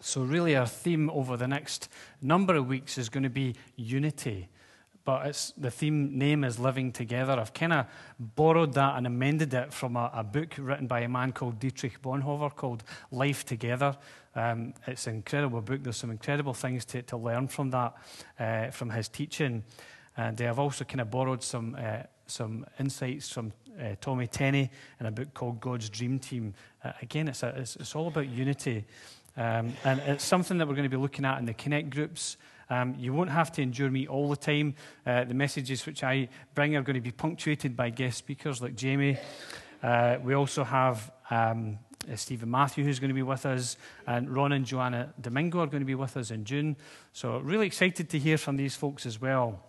So, really, our theme over the next number of weeks is going to be unity. But it's, the theme name is Living Together. I've kind of borrowed that and amended it from a, a, book written by a man called Dietrich Bonhoeffer called Life Together. Um, it's an incredible book. There's some incredible things to, to learn from that, uh, from his teaching. And uh, I've also kind of borrowed some, uh, some insights from uh, Tommy Tenney in a book called God's Dream Team. Uh, again, it's, a, it's, it's all about unity. Um, and it's something that we're going to be looking at in the Connect groups. Um, you won't have to endure me all the time. Uh, the messages which I bring are going to be punctuated by guest speakers like Jamie. Uh, we also have um, uh, Stephen Matthew, who's going to be with us, and Ron and Joanna Domingo are going to be with us in June. So, really excited to hear from these folks as well.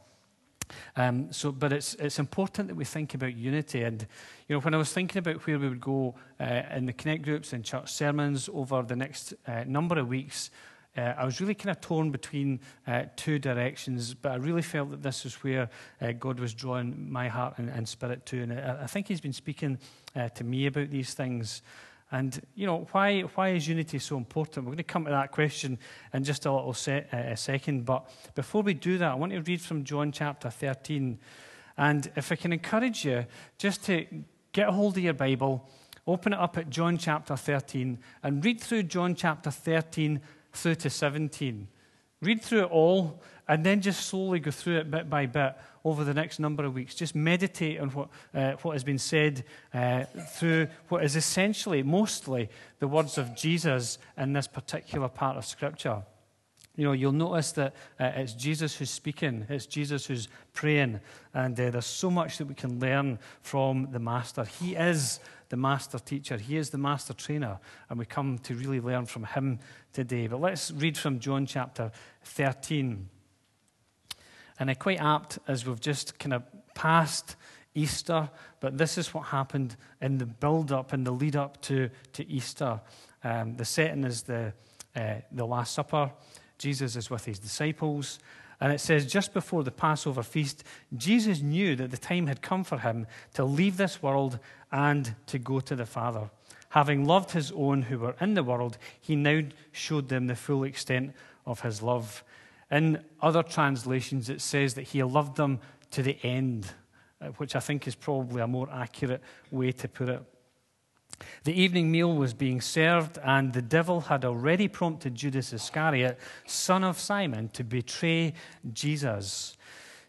Um, so, but it's, it's important that we think about unity. And, you know, when I was thinking about where we would go uh, in the Connect groups and church sermons over the next uh, number of weeks, uh, I was really kind of torn between uh, two directions, but I really felt that this is where uh, God was drawing my heart and, and spirit to. And I, I, think He's been speaking uh, to me about these things. And, you know, why, why is unity so important? We're going to come to that question in just a little se- uh, a second. But before we do that, I want to read from John chapter 13. And if I can encourage you just to get hold of your Bible, open it up at John chapter 13, and read through John chapter 13 through to 17. Read through it all, and then just slowly go through it bit by bit over the next number of weeks. Just meditate on what, uh, what has been said uh, through what is essentially, mostly, the words of Jesus in this particular part of Scripture. You know, you'll notice that uh, it's Jesus who's speaking, it's Jesus who's praying, and uh, there's so much that we can learn from the Master. He is the Master teacher, He is the Master trainer, and we come to really learn from Him today. But let's read from John chapter 13. And quite apt as we've just kind of passed Easter, but this is what happened in the build up and the lead up to, to Easter. Um, the setting is the, uh, the Last Supper. Jesus is with his disciples. And it says, just before the Passover feast, Jesus knew that the time had come for him to leave this world and to go to the Father. Having loved his own who were in the world, he now showed them the full extent of his love. In other translations, it says that he loved them to the end, uh, which I think is probably a more accurate way to put it. The evening meal was being served, and the devil had already prompted Judas Iscariot, son of Simon, to betray Jesus.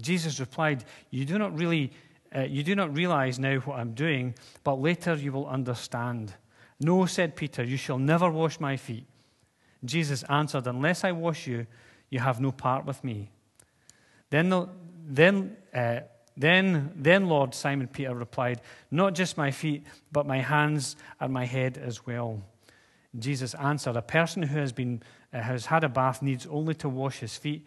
Jesus replied, You do not really. Uh, you do not realize now what I'm doing, but later you will understand. No, said Peter, you shall never wash my feet. Jesus answered, Unless I wash you, you have no part with me. Then, the, then, uh, then, then, Lord, Simon Peter replied, Not just my feet, but my hands and my head as well. Jesus answered, A person who has, been, uh, has had a bath needs only to wash his feet,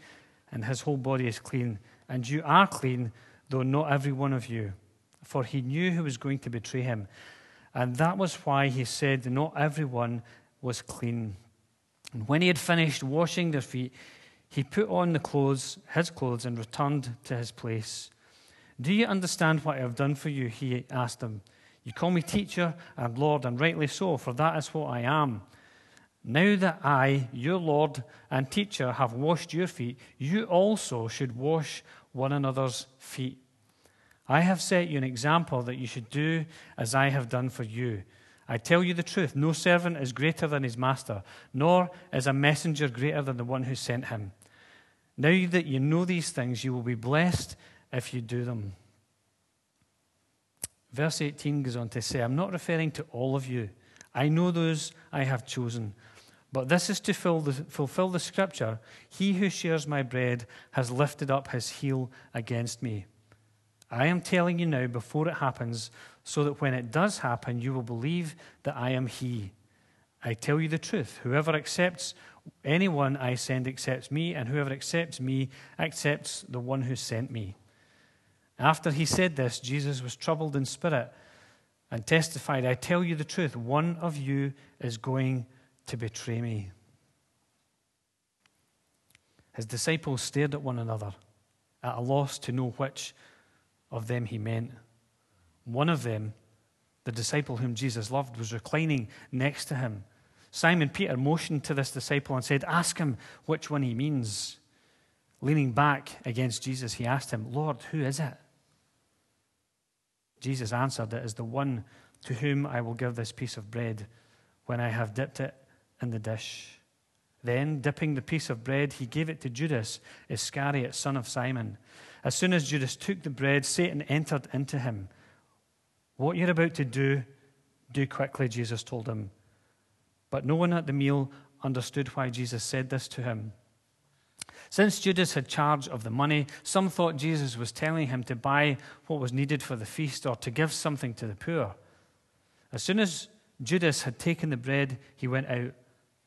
and his whole body is clean and you are clean, though not every one of you. For he knew who was going to betray him. And that was why he said, Not everyone was clean. And when he had finished washing their feet, he put on the clothes, his clothes, and returned to his place. Do you understand what I have done for you? He asked them. You call me teacher and Lord, and rightly so, for that is what I am. Now that I, your Lord and teacher, have washed your feet, you also should wash one another's feet. I have set you an example that you should do as I have done for you. I tell you the truth no servant is greater than his master, nor is a messenger greater than the one who sent him. Now that you know these things, you will be blessed if you do them. Verse 18 goes on to say, I'm not referring to all of you. I know those I have chosen. But this is to fulfill the scripture He who shares my bread has lifted up his heel against me. I am telling you now before it happens, so that when it does happen, you will believe that I am He. I tell you the truth. Whoever accepts anyone I send accepts me, and whoever accepts me accepts the one who sent me. After he said this, Jesus was troubled in spirit and testified, I tell you the truth, one of you is going to betray me. His disciples stared at one another, at a loss to know which of them he meant. One of them, the disciple whom Jesus loved, was reclining next to him. Simon Peter motioned to this disciple and said, Ask him which one he means. Leaning back against Jesus, he asked him, Lord, who is it? Jesus answered, It is the one to whom I will give this piece of bread when I have dipped it in the dish. Then, dipping the piece of bread, he gave it to Judas Iscariot, son of Simon. As soon as Judas took the bread, Satan entered into him. What you're about to do, do quickly, Jesus told him. But no one at the meal understood why Jesus said this to him. Since Judas had charge of the money, some thought Jesus was telling him to buy what was needed for the feast or to give something to the poor. As soon as Judas had taken the bread, he went out,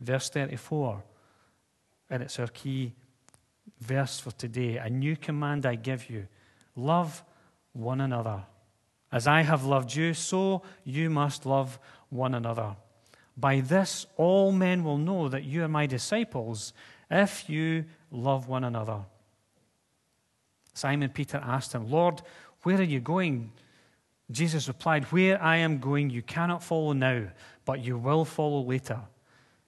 Verse 34, er and it's our key verse for today. A new command I give you love one another. As I have loved you, so you must love one another. By this, all men will know that you are my disciples if you love one another. Simon Peter asked him, Lord, where are you going? Jesus replied, Where I am going, you cannot follow now, but you will follow later.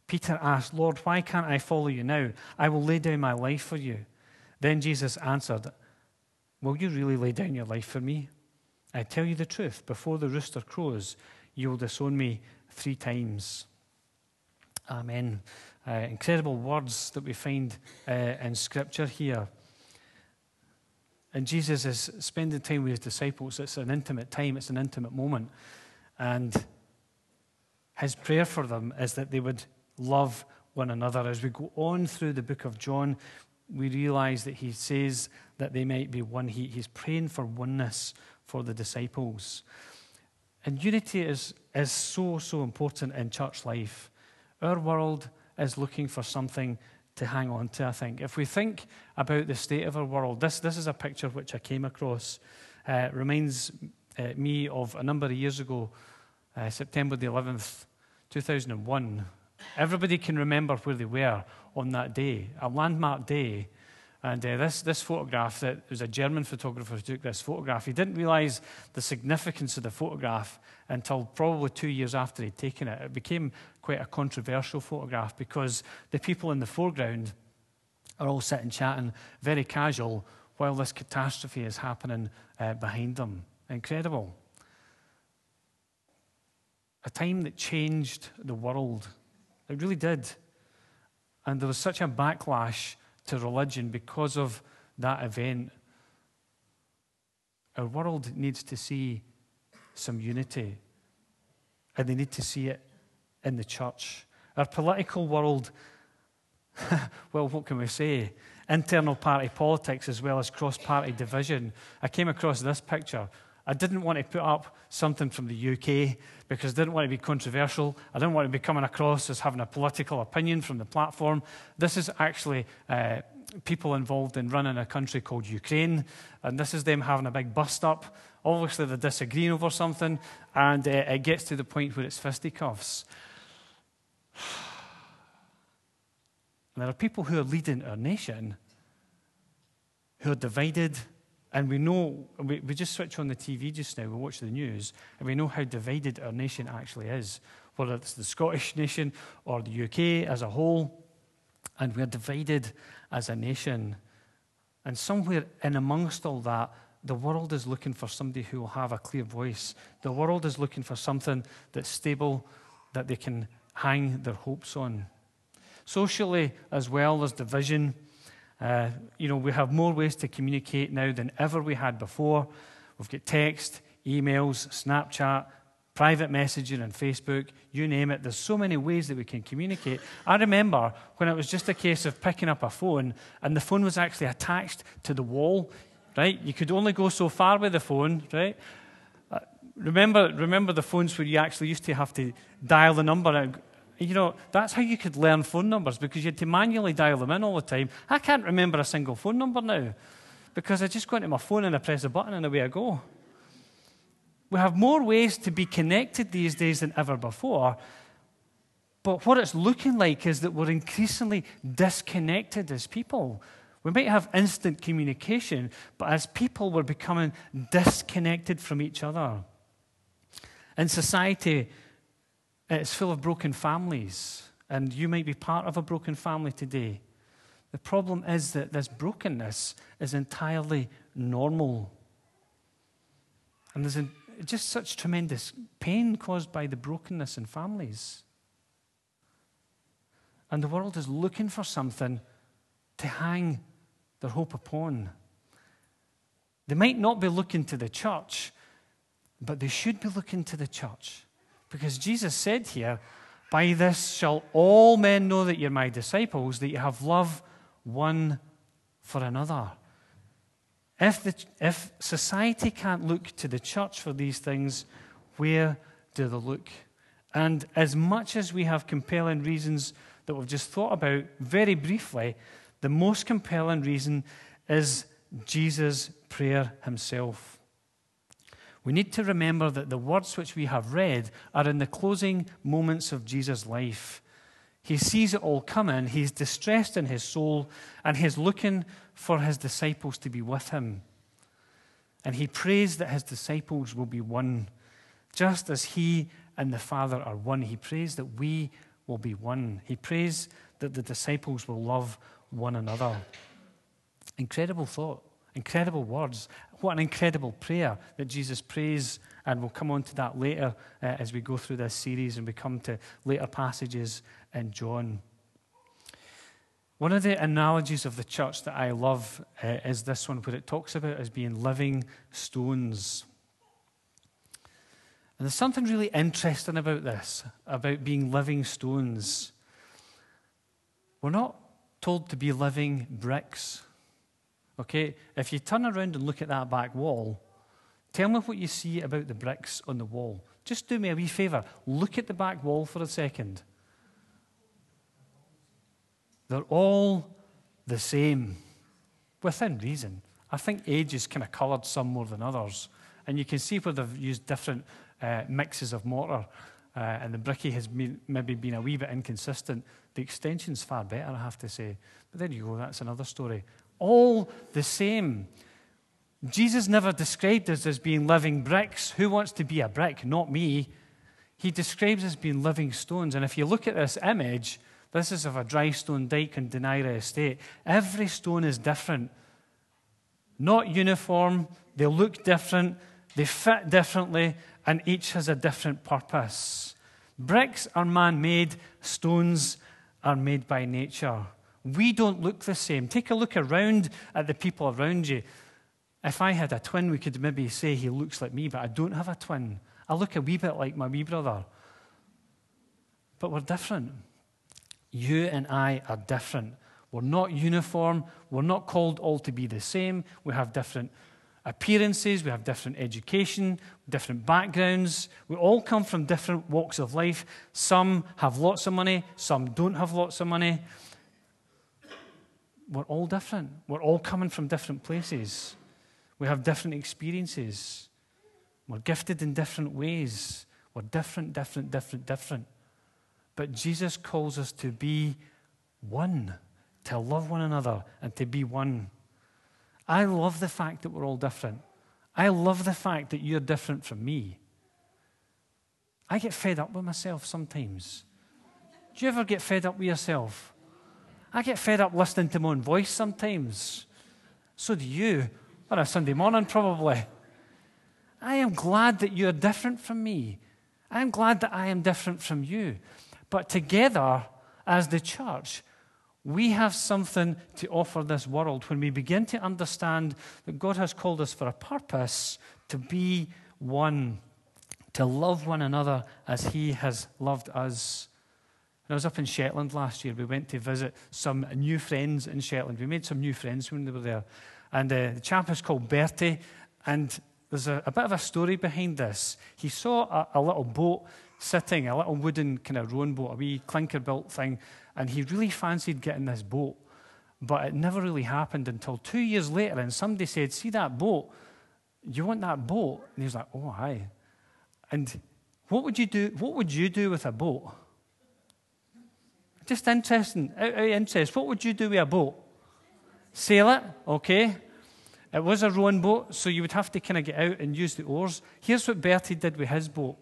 Peter asked, Lord, why can't I follow you now? I will lay down my life for you. Then Jesus answered, Will you really lay down your life for me? I tell you the truth, before the rooster crows, you will disown me three times. Amen. Uh, incredible words that we find uh, in Scripture here. And Jesus is spending time with his disciples. It's an intimate time, it's an intimate moment. And his prayer for them is that they would love one another. As we go on through the book of John, we realize that he says that they might be one. He, he's praying for oneness for the disciples. And unity is, is so, so important in church life. Our world is looking for something to hang on to, I think. If we think about the state of our world, this, this is a picture which I came across. Uh, reminds uh, me of a number of years ago, uh, September the 11th, 2001. Everybody can remember where they were on that day, a landmark day and uh, this, this photograph, that was a German photographer who took this photograph. He didn't realize the significance of the photograph until probably two years after he'd taken it. It became quite a controversial photograph because the people in the foreground are all sitting chatting, very casual, while this catastrophe is happening uh, behind them. Incredible. A time that changed the world. It really did. And there was such a backlash to religion because of that event. Our world needs to see some unity, and they need to see it in the church. Our political world, well, what can we say? Internal party politics as well as cross party division. I came across this picture. I didn't want to put up something from the UK because I didn't want to be controversial. I didn't want to be coming across as having a political opinion from the platform. This is actually uh, people involved in running a country called Ukraine, and this is them having a big bust up. Obviously, they're disagreeing over something, and uh, it gets to the point where it's fisticuffs. And there are people who are leading our nation who are divided and we know, we, we just switch on the TV just now, we watch the news, and we know how divided our nation actually is, whether it's the Scottish nation or the UK as a whole. And we're divided as a nation. And somewhere in amongst all that, the world is looking for somebody who will have a clear voice. The world is looking for something that's stable, that they can hang their hopes on. Socially, as well, there's division. Uh, you know, we have more ways to communicate now than ever we had before. We've got text, emails, Snapchat, private messaging and Facebook, you name it. There's so many ways that we can communicate. I remember when it was just a case of picking up a phone and the phone was actually attached to the wall, right? You could only go so far with the phone, right? Uh, remember, remember the phones where you actually used to have to dial the number you know, that's how you could learn phone numbers because you had to manually dial them in all the time. I can't remember a single phone number now because I just go into my phone and I press a button and away I go. We have more ways to be connected these days than ever before. But what it's looking like is that we're increasingly disconnected as people. We might have instant communication, but as people, we're becoming disconnected from each other. In society, it's full of broken families, and you might be part of a broken family today. The problem is that this brokenness is entirely normal. And there's just such tremendous pain caused by the brokenness in families. And the world is looking for something to hang their hope upon. They might not be looking to the church, but they should be looking to the church. Because Jesus said here, By this shall all men know that you're my disciples, that you have love one for another. If, the, if society can't look to the church for these things, where do they look? And as much as we have compelling reasons that we've just thought about very briefly, the most compelling reason is Jesus' prayer himself. We need to remember that the words which we have read are in the closing moments of Jesus' life. He sees it all coming, he's distressed in his soul, and he's looking for his disciples to be with him. And he prays that his disciples will be one. Just as he and the Father are one, he prays that we will be one. He prays that the disciples will love one another. Incredible thought, incredible words. What an incredible prayer that Jesus prays, and we'll come on to that later uh, as we go through this series and we come to later passages in John. One of the analogies of the church that I love uh, is this one, where it talks about as being living stones. And there's something really interesting about this, about being living stones. We're not told to be living bricks. Okay? If you turn around and look at that back wall, tell me what you see about the bricks on the wall. Just do me a wee favour. Look at the back wall for a second. They're all the same within reason. I think age is kind of coloured some more than others. And you can see where they've used different uh, mixes of mortar. Uh, and the bricky has been, maybe been a wee bit inconsistent. The extension's far better, I have to say. But there you go, that's another story. All the same. Jesus never described us as being living bricks. Who wants to be a brick? Not me. He describes us being living stones. And if you look at this image, this is of a dry stone dyke in Dunira Estate. Every stone is different, not uniform. They look different, they fit differently, and each has a different purpose. Bricks are man made, stones are made by nature. We don't look the same. Take a look around at the people around you. If I had a twin, we could maybe say he looks like me, but I don't have a twin. I look a wee bit like my wee brother. But we're different. You and I are different. We're not uniform. We're not called all to be the same. We have different appearances, we have different education, different backgrounds. We all come from different walks of life. Some have lots of money, some don't have lots of money. We're all different. We're all coming from different places. We have different experiences. We're gifted in different ways. We're different, different, different, different. But Jesus calls us to be one, to love one another, and to be one. I love the fact that we're all different. I love the fact that you're different from me. I get fed up with myself sometimes. Do you ever get fed up with yourself? I get fed up listening to my own voice sometimes. So do you. On a Sunday morning, probably. I am glad that you're different from me. I'm glad that I am different from you. But together, as the church, we have something to offer this world when we begin to understand that God has called us for a purpose to be one, to love one another as He has loved us. When I was up in Shetland last year, we went to visit some new friends in Shetland. We made some new friends when we were there. And uh, the chap is called Bertie, and there's a, a, bit of a story behind this. He saw a, a little boat sitting, a little wooden kind of rowing boat, a wee clinker built thing, and he really fancied getting this boat. But it never really happened until two years later, and somebody said, See that boat? You want that boat? And he was like, Oh, aye. And what would you do? What would you do with a boat? Just interesting, out of interest. What would you do with a boat? Sail it, okay? It was a rowing boat, so you would have to kind of get out and use the oars. Here's what Bertie did with his boat.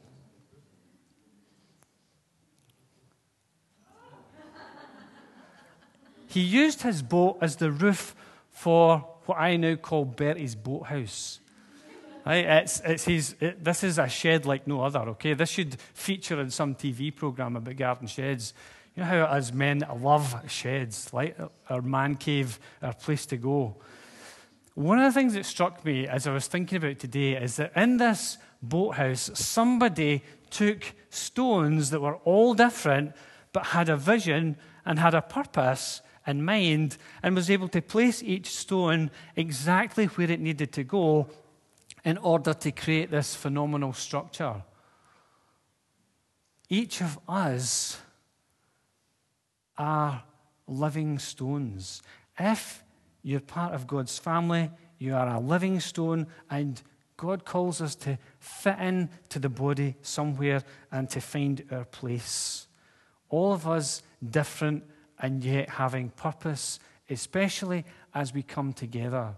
he used his boat as the roof for what I now call Bertie's boathouse. Right? It's, it's his, it, this is a shed like no other, okay? This should feature in some TV program about garden sheds. You know how, as men, love sheds, like our man cave, our place to go. One of the things that struck me as I was thinking about today is that in this boathouse, somebody took stones that were all different but had a vision and had a purpose in mind and was able to place each stone exactly where it needed to go in order to create this phenomenal structure. Each of us are living stones. If you're part of God's family. You are a living stone, and God calls us to fit in to the body somewhere and to find our place. All of us different and yet having purpose, especially as we come together.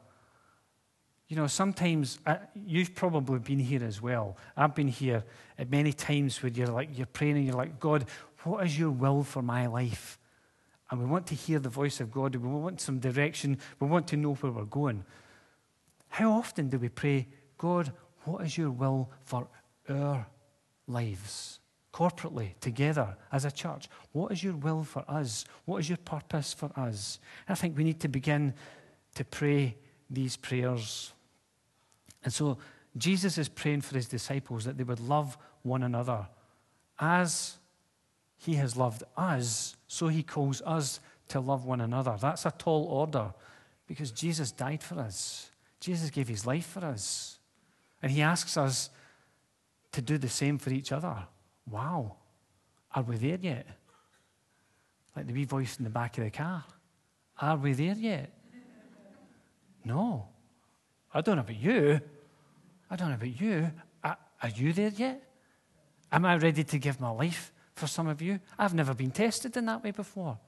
You know, sometimes uh, you've probably been here as well. I've been here at many times where you're like you're praying and you're like, God, what is your will for my life? And we want to hear the voice of God, we want some direction, we want to know where we're going. How often do we pray, God, what is your will for our lives? Corporately, together, as a church, what is your will for us? What is your purpose for us? I think we need to begin to pray these prayers. And so, Jesus is praying for his disciples that they would love one another as he has loved us, so he calls us to love one another. That's a tall order because Jesus died for us. Jesus gave his life for us. And he asks us to do the same for each other. Wow. Are we there yet? Like the wee voice in the back of the car. Are we there yet? No. I don't know about you. I don't know about you. Are, are you there yet? Am I ready to give my life for some of you. I've never been tested in that way before.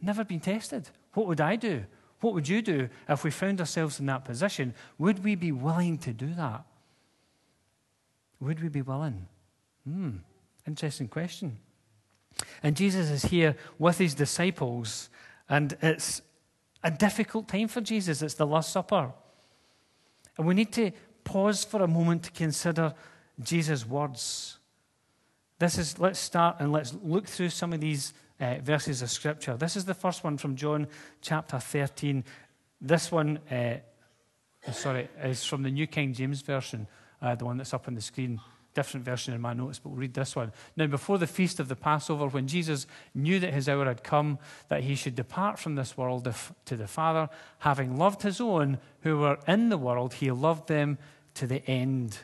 Never been tested. What would I do? What would you do if we found ourselves in that position? Would we be willing to do that? Would we be willing? Hmm, interesting question. And Jesus is here with his disciples, and it's a difficult time for Jesus. It's the Last Supper. And we need to pause for a moment to consider Jesus' words. This is, let's start and let's look through some of these uh, verses of Scripture. This is the first one from John chapter 13. This one, uh, sorry, is from the New King James Version, uh, the one that's up on the screen. Different version in my notes, but we'll read this one. Now, before the feast of the Passover, when Jesus knew that his hour had come, that he should depart from this world to the Father, having loved his own who were in the world, he loved them to the end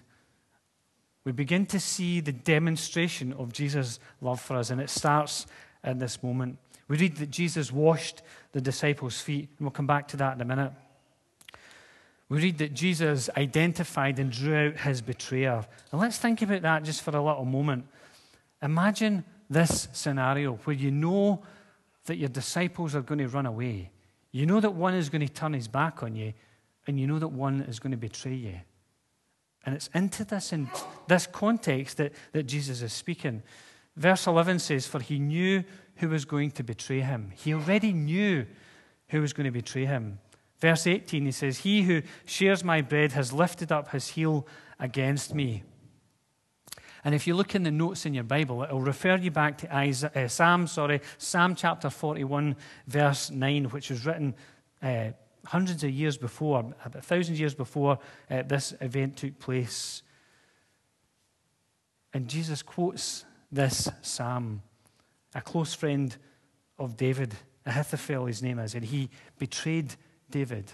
we begin to see the demonstration of Jesus' love for us, and it starts at this moment. We read that Jesus washed the disciples' feet, and we'll come back to that in a minute. We read that Jesus identified and drew out his betrayer. And let's think about that just for a little moment. Imagine this scenario where you know that your disciples are going to run away. You know that one is going to turn his back on you, and you know that one is going to betray you. And it's into this, in this context that, that Jesus is speaking. Verse 11 says, For he knew who was going to betray him. He already knew who was going to betray him. Verse 18, he says, He who shares my bread has lifted up his heel against me. And if you look in the notes in your Bible, it'll refer you back to Isaiah, uh, Psalm, sorry, Psalm chapter 41, verse 9, which was written uh, hundreds of years before, about thousands of years before uh, this event took place. And Jesus quotes this psalm. A close friend of David, Ahithophel, his name is, and he betrayed David.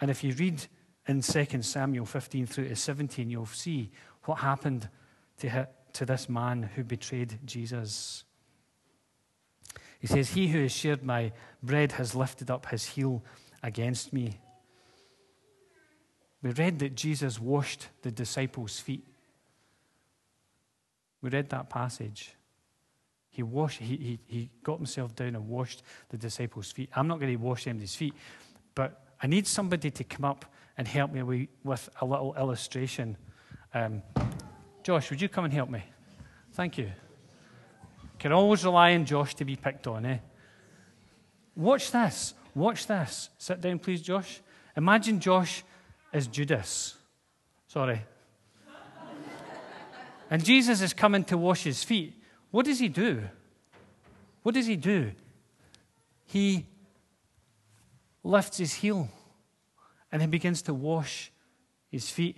And if you read in 2 Samuel 15 through to 17, you'll see what happened to, to this man who betrayed Jesus. He says, He who has shared my bread has lifted up his heel against me. We read that Jesus washed the disciples' feet. We read that passage. He, washed, he, he, he got himself down and washed the disciples' feet. I'm not going to wash anybody's feet, but I need somebody to come up and help me with a little illustration. Um, Josh, would you come and help me? Thank you. Can always rely on Josh to be picked on, eh? Watch this. Watch this. Sit down, please, Josh. Imagine Josh is Judas. Sorry. and Jesus is coming to wash his feet. What does he do? What does he do? He lifts his heel and he begins to wash his feet.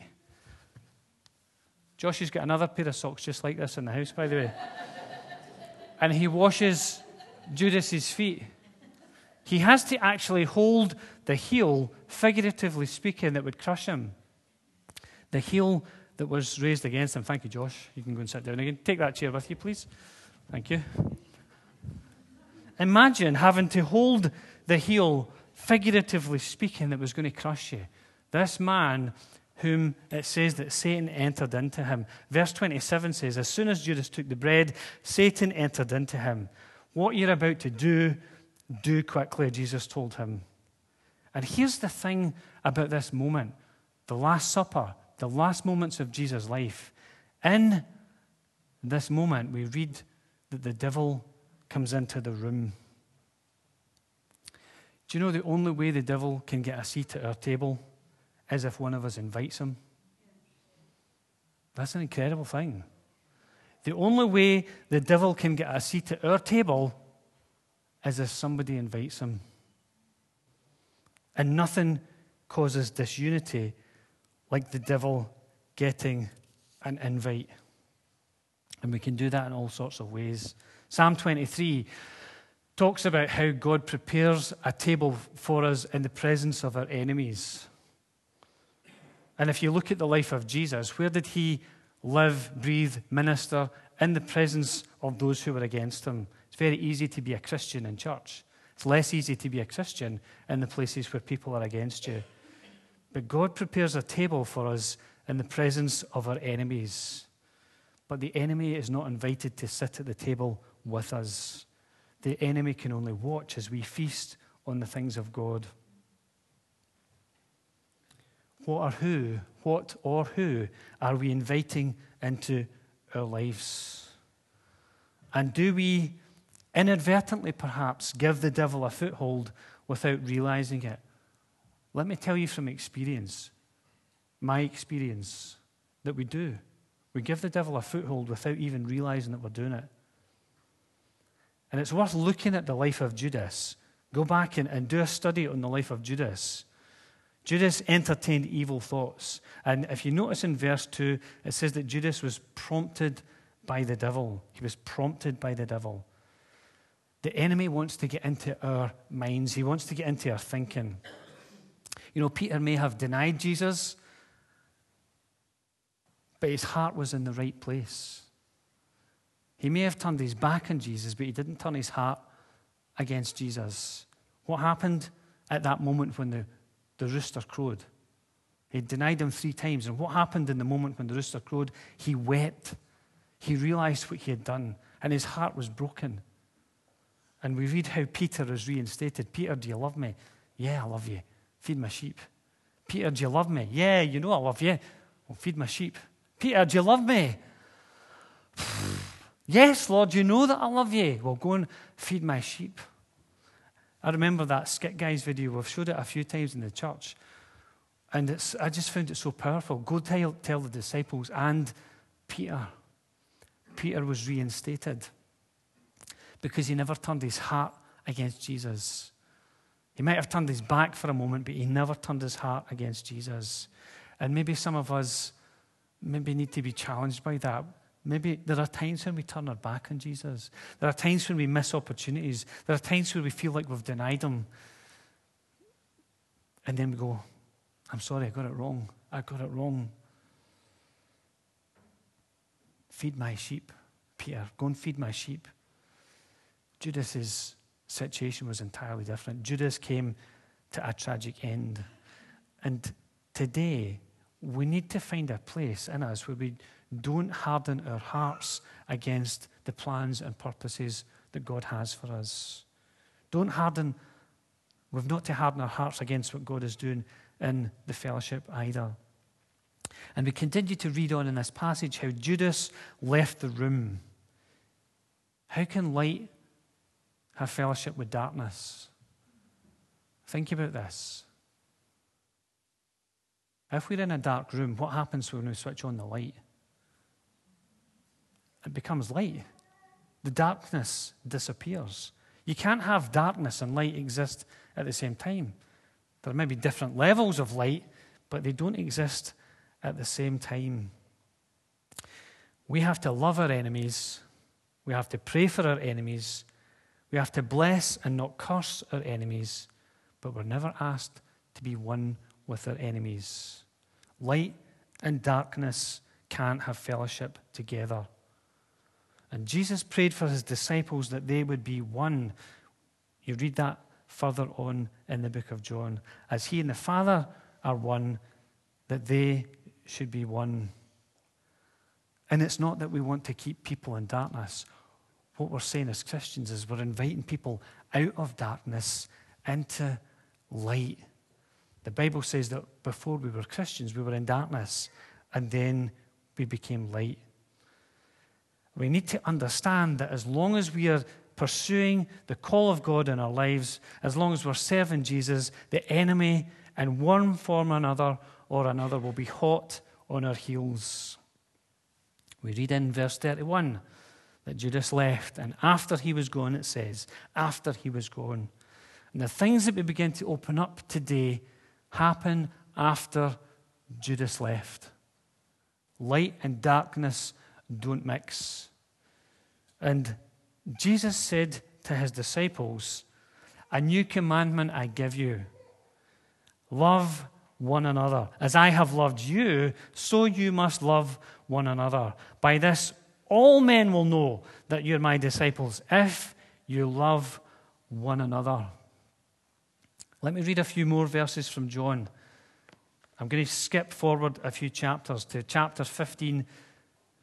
Josh has got another pair of socks just like this in the house, by the way. and he washes Judas's feet. He has to actually hold the heel, figuratively speaking, that would crush him. The heel that was raised against him. Thank you, Josh. You can go and sit down again. Take that chair with you, please. Thank you. Imagine having to hold the heel, figuratively speaking, that was going to crush you. This man, whom it says that Satan entered into him. Verse 27 says, As soon as Judas took the bread, Satan entered into him. What you're about to do, do quickly, Jesus told him. And here's the thing about this moment the Last Supper, the last moments of Jesus' life. In this moment, we read that the devil comes into the room. Do you know the only way the devil can get a seat at our table is if one of us invites him? That's an incredible thing. The only way the devil can get a seat at our table is if somebody invites him. And nothing causes disunity like the devil getting an invite. And we can do that in all sorts of ways. Psalm 23 talks about how God prepares a table for us in the presence of our enemies. And if you look at the life of Jesus, where did he live, breathe, minister? In the presence of those who were against him. Very easy to be a Christian in church. It's less easy to be a Christian in the places where people are against you. But God prepares a table for us in the presence of our enemies. But the enemy is not invited to sit at the table with us. The enemy can only watch as we feast on the things of God. What or who, what or who are we inviting into our lives? And do we inadvertently perhaps give the devil a foothold without realizing it. Let me tell you from experience, my experience, that we do. We give the devil a foothold without even realizing that we're doing it. And it's worth looking at the life of Judas. Go back and, and do a study on the life of Judas. Judas entertained evil thoughts. And if you notice in verse 2, it says that Judas was prompted by the devil. He was prompted by the devil. The enemy wants to get into our minds, he wants to get into our thinking. You know, Peter may have denied Jesus, but his heart was in the right place. He may have turned his back on Jesus, but he didn't turn his heart against Jesus. What happened at that moment when the, the rooster crowed? He denied him three times. And what happened in the moment when the rooster crowed? He wept. He realized what he had done, and his heart was broken. And we read how Peter is reinstated. Peter, do you love me? Yeah, I love you. Feed my sheep. Peter, do you love me? Yeah, you know I love you. Well, feed my sheep. Peter, do you love me? yes, Lord, you know that I love you. Well, go and feed my sheep. I remember that Skit Guys video. We've showed it a few times in the church. And I just found it so powerful. Go tell, tell the disciples and Peter Peter was reinstated because he never turned his heart against Jesus. He might have turned his back for a moment, but he never turned his heart against Jesus. And maybe some of us maybe need to be challenged by that. Maybe there are times when we turn our back on Jesus. There are times when we miss opportunities. There are times where we feel like we've denied him. And then we go, I'm sorry, I got it wrong. I got it wrong. Feed my sheep, Peter. Go and feed my sheep. Judas's situation was entirely different. Judas came to a tragic end. And today, we need to find a place in us where we don't harden our hearts against the plans and purposes that God has for us. Don't harden, we've not to harden our hearts against what God is doing in the fellowship either. And we continue to read on in this passage how Judas left the room. How can light have fellowship with darkness? Think about this. If we're in a dark room, what happens when we switch on the light? It becomes light. The darkness disappears. You can't have darkness and light exist at the same time. There may be different levels of light, but they don't exist at the same time. We have to love our enemies. We have to pray for our enemies. We have to bless and not curse our enemies. But we're never asked to be one with our enemies. Light and darkness can't have fellowship together. And Jesus prayed for his disciples that they would be one. You read that further on in the book of John. As he and the Father are one, that they should be one. And it's not that we want to keep people in darkness. What we're saying as Christians is we're inviting people out of darkness into light. The Bible says that before we were Christians, we were in darkness, and then we became light. We need to understand that as long as we are pursuing the call of God in our lives, as long as we're serving Jesus, the enemy, in one form or another or another, will be hot on our heels. We read in verse 31 that Judas left, and after he was gone, it says, after he was gone. And the things that we begin to open up today happen after Judas left. Light and darkness don't mix. And Jesus said to his disciples, A new commandment I give you love one another. As I have loved you, so you must love one another. By this, all men will know that you're my disciples if you love one another. Let me read a few more verses from John. I'm going to skip forward a few chapters to chapter 15,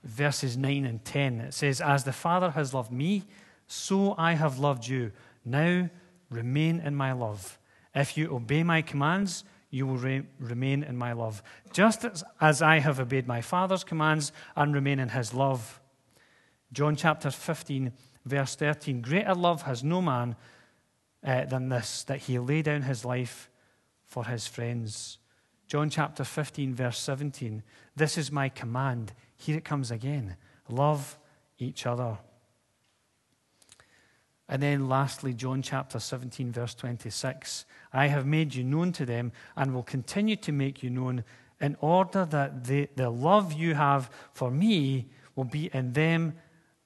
verses 9 and 10. It says, As the Father has loved me, so I have loved you. Now remain in my love. If you obey my commands, you will re- remain in my love, just as, as I have obeyed my Father's commands and remain in his love. John chapter 15, verse 13 Greater love has no man uh, than this, that he lay down his life for his friends. John chapter 15, verse 17 This is my command. Here it comes again love each other. And then lastly, John chapter 17, verse 26 I have made you known to them and will continue to make you known in order that the, the love you have for me will be in them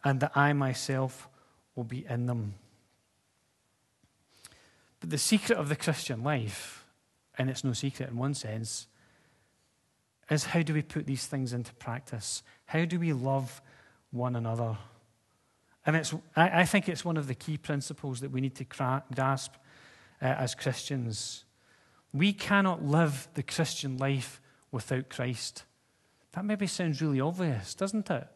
and that I myself will be in them. But the secret of the Christian life, and it's no secret in one sense, is how do we put these things into practice? How do we love one another? And it's, I, I think it's one of the key principles that we need to cra- grasp uh, as Christians. We cannot live the Christian life without Christ. That maybe sounds really obvious, doesn't it?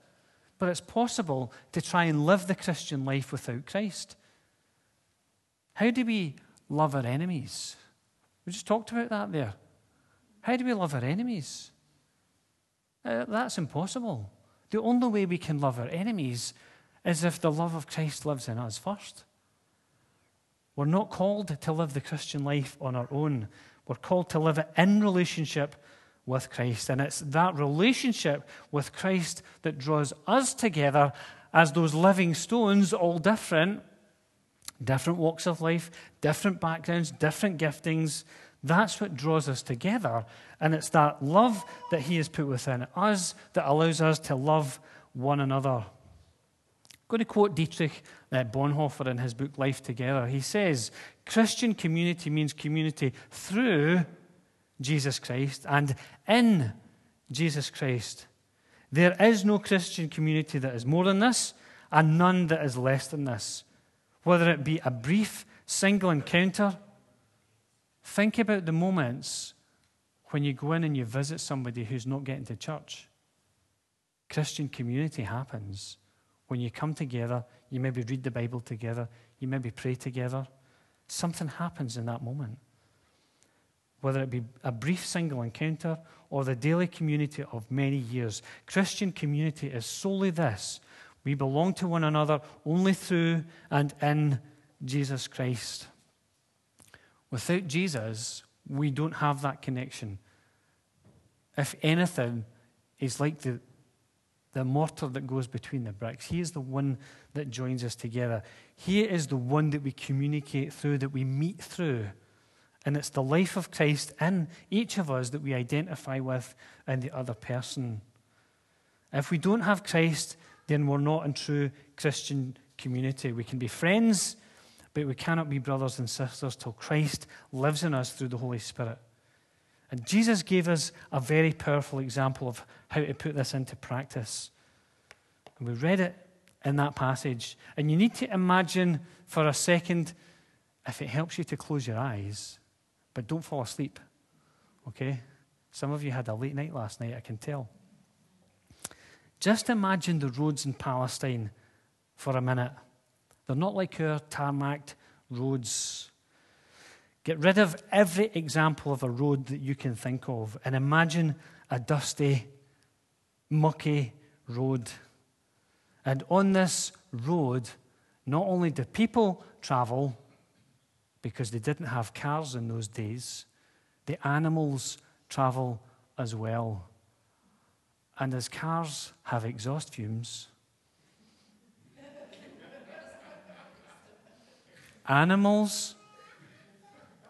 But it's possible to try and live the Christian life without Christ. How do we love our enemies. We just talked about that there. How do we love our enemies? Uh, that's impossible. The only way we can love our enemies is if the love of Christ lives in us first. We're not called to live the Christian life on our own. We're called to live it in relationship with Christ. And it's that relationship with Christ that draws us together as those living stones, all different, different walks of life, different backgrounds, different giftings. That's what draws us together. And it's that love that He has put within us that allows us to love one another. I'm going to quote Dietrich Bonhoeffer in his book Life Together. He says, Christian community means community through Jesus Christ and in Jesus Christ. There is no Christian community that is more than this, and none that is less than this. Whether it be a brief, single encounter, think about the moments when you go in and you visit somebody who's not getting to church. Christian community happens when you come together, you maybe read the Bible together, you maybe pray together. Something happens in that moment. Whether it be a brief single encounter or the daily community of many years, Christian community is solely this we belong to one another only through and in Jesus Christ. Without Jesus, we don't have that connection. If anything, it's like the, the mortar that goes between the bricks. He is the one that joins us together. He is the one that we communicate through, that we meet through. And it's the life of Christ in each of us that we identify with in the other person. If we don't have Christ, then we're not in true Christian community. We can be friends, but we cannot be brothers and sisters till Christ lives in us through the Holy Spirit. And Jesus gave us a very powerful example of how to put this into practice. And we read it in that passage. And you need to imagine for a second, if it helps you to close your eyes, but don't fall asleep. Okay? Some of you had a late night last night, I can tell. Just imagine the roads in Palestine for a minute. They're not like our tarmacked roads Get rid of every example of a road that you can think of and imagine a dusty, mucky road. And on this road, not only do people travel, because they didn't have cars in those days, the animals travel as well. And as cars have exhaust fumes, animals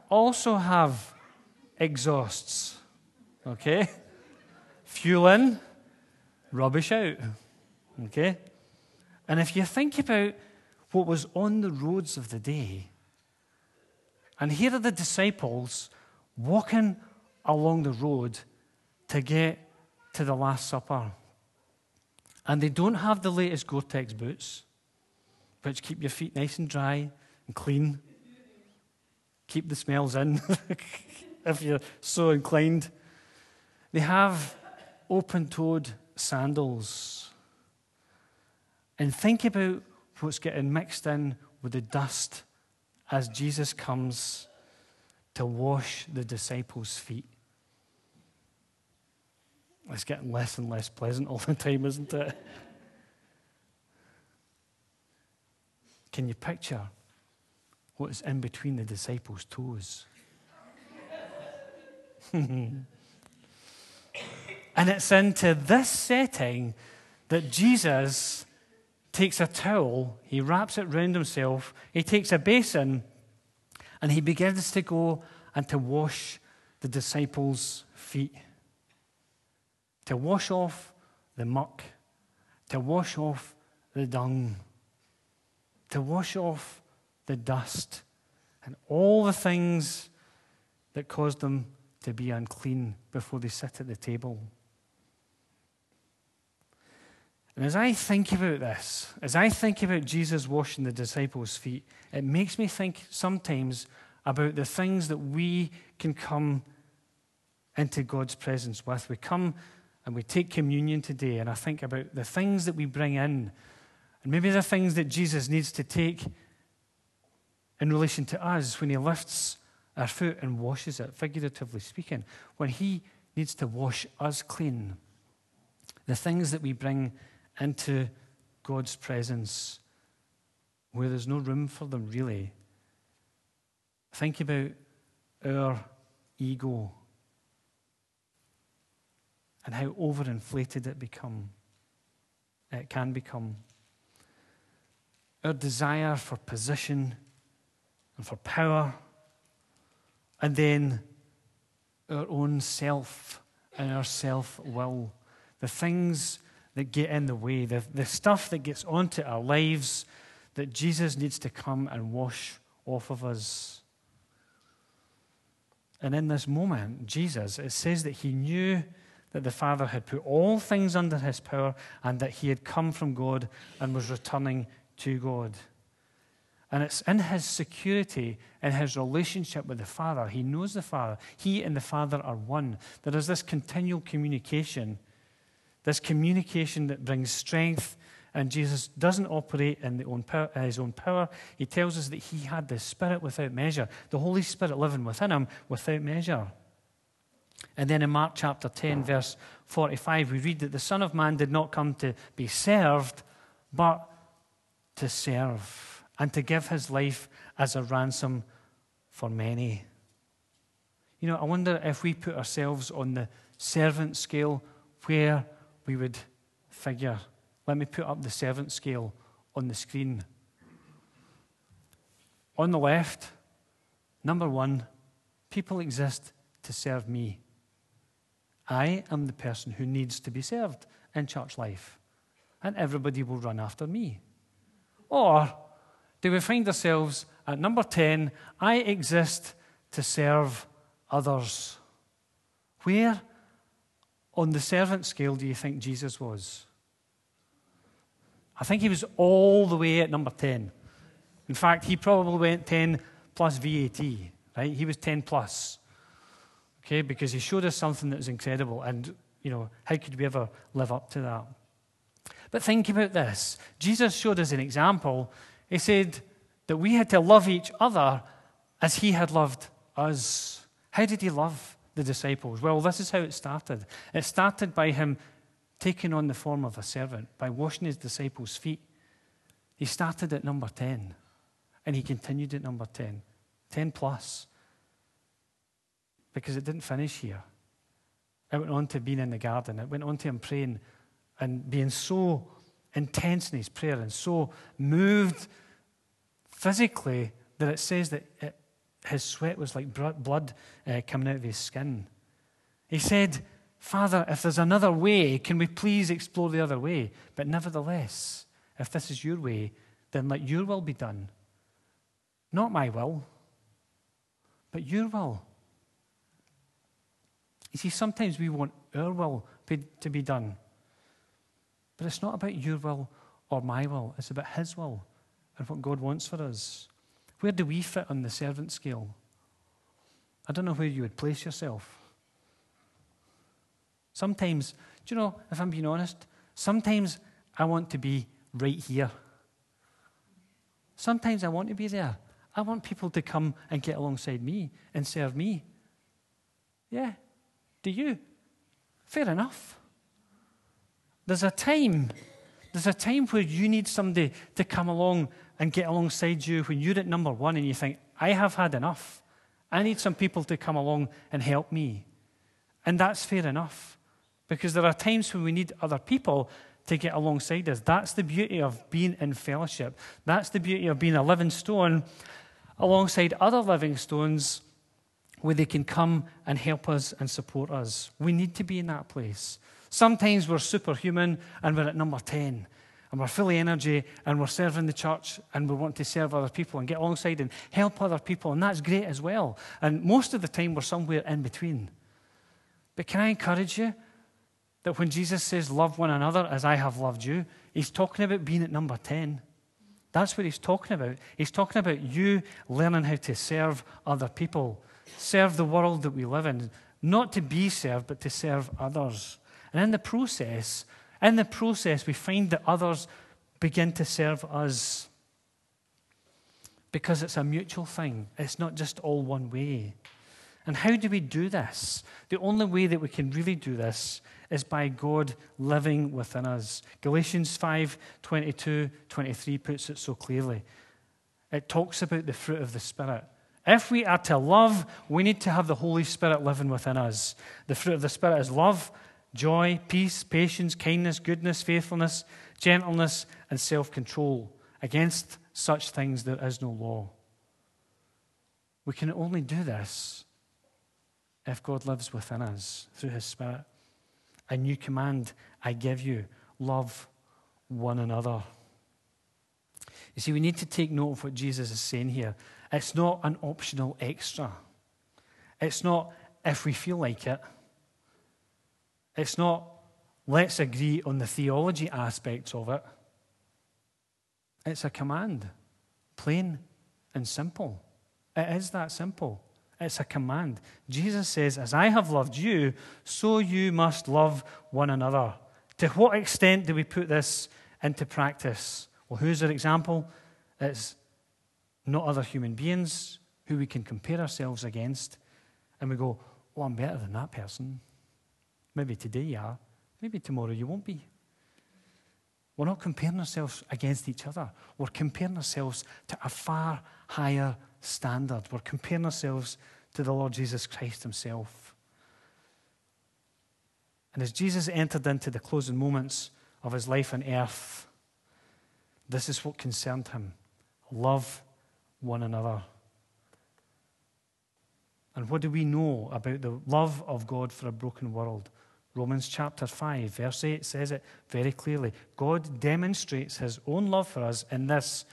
also have exhausts. Okay? Fuel in, rubbish out. Okay? And if you think about what was on the roads of the day, and here are the disciples walking along the road to get to the Last Supper. And they don't have the latest Gore Tex boots, which keep your feet nice and dry and clean keep the smells in if you're so inclined. They have open toed sandals. And think about what's getting mixed in with the dust as Jesus comes to wash the disciples' feet. It's getting less and less pleasant all the time, isn't it? Can you picture what's in between the disciples' toes. and it's into this setting that Jesus takes a towel, he wraps it round himself, he takes a basin, and he begins to go and to wash the disciples' feet. To wash off the muck, to wash off the dung, to wash off the dust, and all the things that caused them to be unclean before they sit at the table. And as I think about this, as I think about Jesus washing the disciples' feet, it makes me think sometimes about the things that we can come into God's presence with. We come and we take communion today, and I think about the things that we bring in, and maybe the things that Jesus needs to take in relation to us when he lifts our foot and washes it, figuratively speaking, when he needs to wash us clean. The things that we bring into God's presence where there's no room for them, really. Think about our ego. and how overinflated it become. It can become. Our desire for position and for power, and then our own self and our self will. The things that get in the way, the, the stuff that gets onto our lives that Jesus needs to come and wash off of us. And in this moment, Jesus, it says that he knew that the Father had put all things under his power and that he had come from God and was returning to God. And it's in his security, in his relationship with the Father. He knows the Father. He and the Father are one. There is this continual communication, this communication that brings strength. And Jesus doesn't operate in own power, uh, his own power. He tells us that he had the Spirit without measure, the Holy Spirit living within him without measure. And then in Mark chapter 10, verse 45, we read that the Son of Man did not come to be served, but to serve and to give his life as a ransom for many. You know, I wonder if we put ourselves on the servant scale where we would figure. Let me put up the servant scale on the screen. On the left, number one, people exist to serve me. I am the person who needs to be served in church life, and everybody will run after me. Or do we find ourselves at number 10, I exist to serve others? Where on the servant scale do you think Jesus was? I think he was all the way at number 10. In fact, he probably went 10 plus VAT, right? He was 10 plus. Okay, because he showed us something that was incredible. And, you know, how could we ever live up to that? But think about this Jesus showed us an example he said that we had to love each other as he had loved us. How did he love the disciples? Well, this is how it started. It started by him taking on the form of a servant, by washing his disciples' feet. He started at number 10 and he continued at number 10, 10 plus, because it didn't finish here. It went on to being in the garden, it went on to him praying and being so intense in his prayer and so moved physically that it says that it, his sweat was like blood uh, coming out of his skin. He said, Father, if there's another way, can we please explore the other way? But nevertheless, if this is your way, then let your will be done. Not my will, but your will. You see, sometimes we want our will to be done. But it's not about your will or my will, it's about His will and what God wants for us. Where do we fit on the servant scale? I don't know where you would place yourself. Sometimes, do you know, if I'm being honest, sometimes I want to be right here. Sometimes I want to be there. I want people to come and get alongside me and serve me. Yeah. Do you? Fair enough. There's a time, there's a time where you need somebody to come along and get alongside you when you're at number one and you think, I have had enough. I need some people to come along and help me. And that's fair enough because there are times when we need other people to get alongside us. That's the beauty of being in fellowship. That's the beauty of being a living stone alongside other living stones where they can come and help us and support us. We need to be in that place. Sometimes we're superhuman and we're at number 10 and we're full of energy and we're serving the church and we want to serve other people and get alongside and help other people, and that's great as well. And most of the time we're somewhere in between. But can I encourage you that when Jesus says, Love one another as I have loved you, he's talking about being at number 10. That's what he's talking about. He's talking about you learning how to serve other people, serve the world that we live in, not to be served, but to serve others. And in the process, in the process, we find that others begin to serve us because it's a mutual thing. It's not just all one way. And how do we do this? The only way that we can really do this is by God living within us. Galatians 5 22, 23 puts it so clearly. It talks about the fruit of the Spirit. If we are to love, we need to have the Holy Spirit living within us. The fruit of the Spirit is love, joy, peace, patience, kindness, goodness, faithfulness, gentleness, and self control. Against such things there is no law. We can only do this if God lives within us through his Spirit. A new command I give you love one another. You see, we need to take note of what Jesus is saying here. It's not an optional extra. It's not if we feel like it. It's not let's agree on the theology aspects of it. It's a command, plain and simple. It is that simple. It's a command. Jesus says, As I have loved you, so you must love one another. To what extent do we put this into practice? Well, who's our example? It's not other human beings who we can compare ourselves against. And we go, Oh, I'm better than that person. Maybe today you are. Maybe tomorrow you won't be. We're not comparing ourselves against each other. We're comparing ourselves to a far higher standard. We're comparing ourselves to the Lord Jesus Christ Himself. And as Jesus entered into the closing moments of His life on earth, this is what concerned Him love one another. And what do we know about the love of God for a broken world? Romans chapter 5, verse 8 says it very clearly. God demonstrates his own love for us in this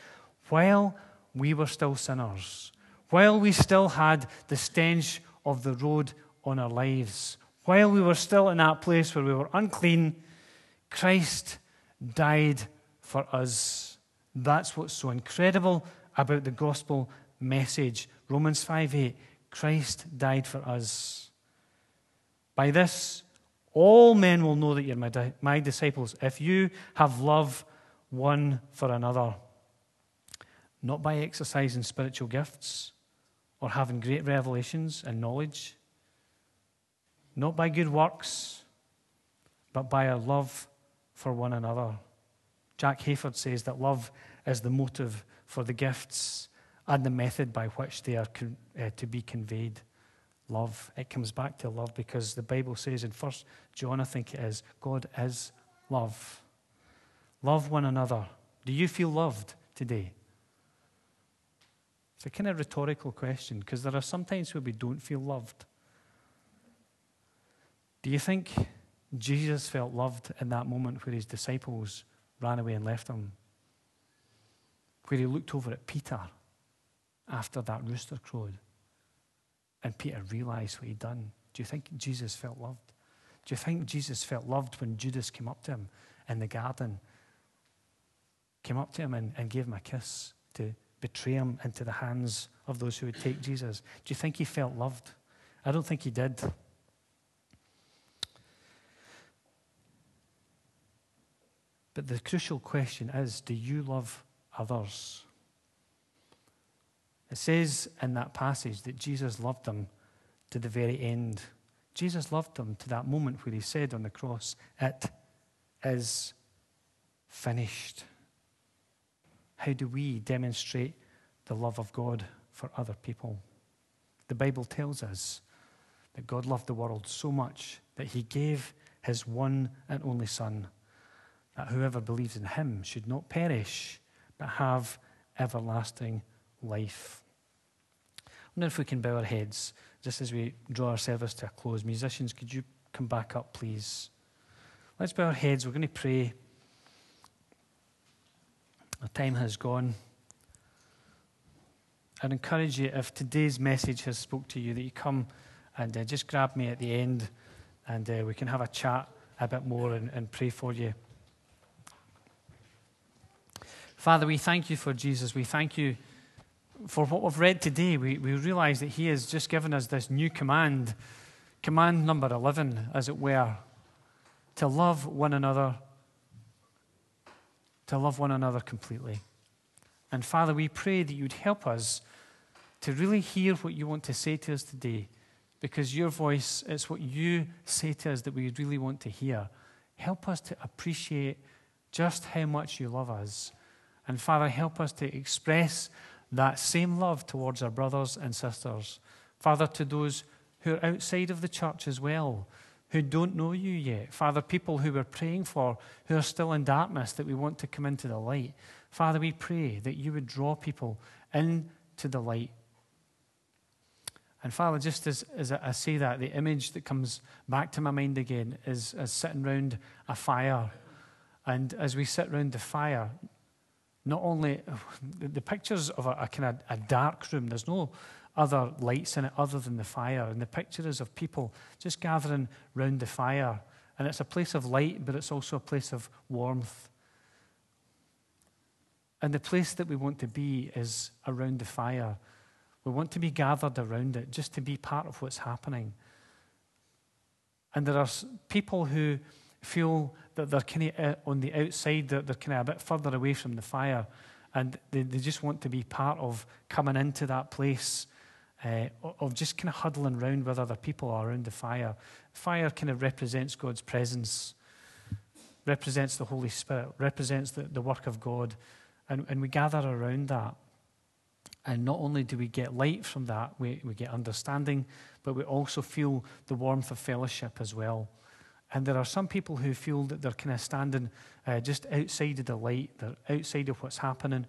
while we were still sinners, while we still had the stench of the road on our lives, while we were still in that place where we were unclean, Christ died for us. That's what's so incredible about the gospel message. Romans 5 8, Christ died for us. By this, all men will know that you're my, di- my disciples if you have love one for another. Not by exercising spiritual gifts or having great revelations and knowledge, not by good works, but by our love for one another. Jack Hayford says that love is the motive for the gifts and the method by which they are con- uh, to be conveyed love. It comes back to love because the Bible says in First John, I think it is, God is love. Love one another. Do you feel loved today? It's a kind of rhetorical question because there are some times where we don't feel loved. Do you think Jesus felt loved in that moment where his disciples ran away and left him? Where he looked over at Peter after that rooster crowed and Peter realized what he'd done. Do you think Jesus felt loved? Do you think Jesus felt loved when Judas came up to him in the garden? Came up to him and, and gave him a kiss to betray him into the hands of those who would take Jesus. Do you think he felt loved? I don't think he did. But the crucial question is do you love others? It says in that passage that Jesus loved them to the very end. Jesus loved them to that moment where he said on the cross, It is finished. How do we demonstrate the love of God for other people? The Bible tells us that God loved the world so much that he gave his one and only Son, that whoever believes in him should not perish, but have everlasting life. Wonder if we can bow our heads just as we draw our service to a close. Musicians, could you come back up, please? Let's bow our heads. We're going to pray. Our time has gone. I'd encourage you, if today's message has spoke to you, that you come and uh, just grab me at the end and uh, we can have a chat a bit more and, and pray for you. Father, we thank you for Jesus. We thank you for what we've read today, we, we realize that He has just given us this new command, command number 11, as it were, to love one another, to love one another completely. And Father, we pray that you'd help us to really hear what you want to say to us today, because your voice, it's what you say to us that we really want to hear. Help us to appreciate just how much you love us. And Father, help us to express that same love towards our brothers and sisters. Father, to those who are outside of the church as well, who don't know you yet. Father, people who we're praying for who are still in darkness that we want to come into the light. Father, we pray that you would draw people into the light. And Father, just as, as I say that, the image that comes back to my mind again is, is sitting round a fire. And as we sit round the fire, not only the pictures of a, a kind of a dark room, there's no other lights in it other than the fire. And the picture is of people just gathering round the fire. And it's a place of light, but it's also a place of warmth. And the place that we want to be is around the fire. We want to be gathered around it just to be part of what's happening. And there are people who feel that they're kind of uh, on the outside, that they're kind of a bit further away from the fire, and they, they just want to be part of coming into that place uh, of just kind of huddling around with other people around the fire. Fire kind of represents God's presence, represents the Holy Spirit, represents the, the work of God, and, and we gather around that. And not only do we get light from that, we, we get understanding, but we also feel the warmth of fellowship as well. And there are some people who feel that they're kind of standing uh, just outside of the light, they're outside of what's happening.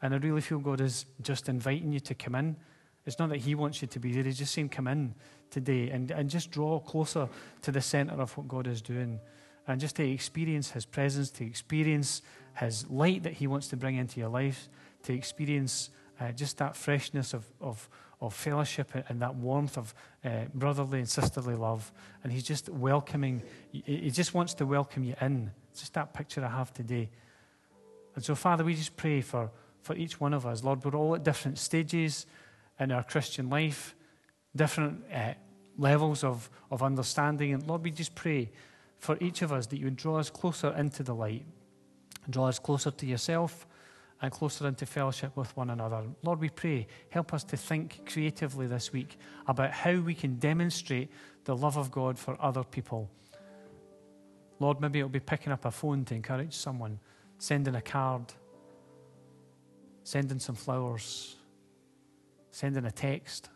And I really feel God is just inviting you to come in. It's not that He wants you to be there, He's just saying, come in today and, and just draw closer to the center of what God is doing. And just to experience His presence, to experience His light that He wants to bring into your life, to experience uh, just that freshness of, of, of fellowship and that warmth of uh, brotherly and sisterly love. And he's just welcoming, he just wants to welcome you in. It's just that picture I have today. And so, Father, we just pray for, for each one of us. Lord, we're all at different stages in our Christian life, different uh, levels of, of understanding. And Lord, we just pray for each of us that you would draw us closer into the light, draw us closer to yourself and closer into fellowship with one another. Lord, we pray, help us to think creatively this week about how we can demonstrate the love of God for other people. Lord, maybe it'll be picking up a phone to encourage someone, sending a card, sending some flowers, sending a text.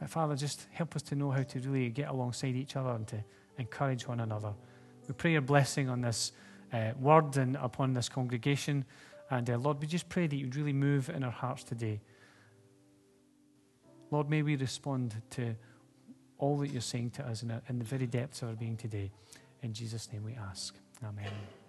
But Father, just help us to know how to really get alongside each other and to encourage one another. We pray your blessing on this uh, word and upon this congregation. And uh, Lord, we just pray that you'd really move in our hearts today. Lord, may we respond to all that you're saying to us in, in the very depths of our being today. In Jesus' name we ask. Amen.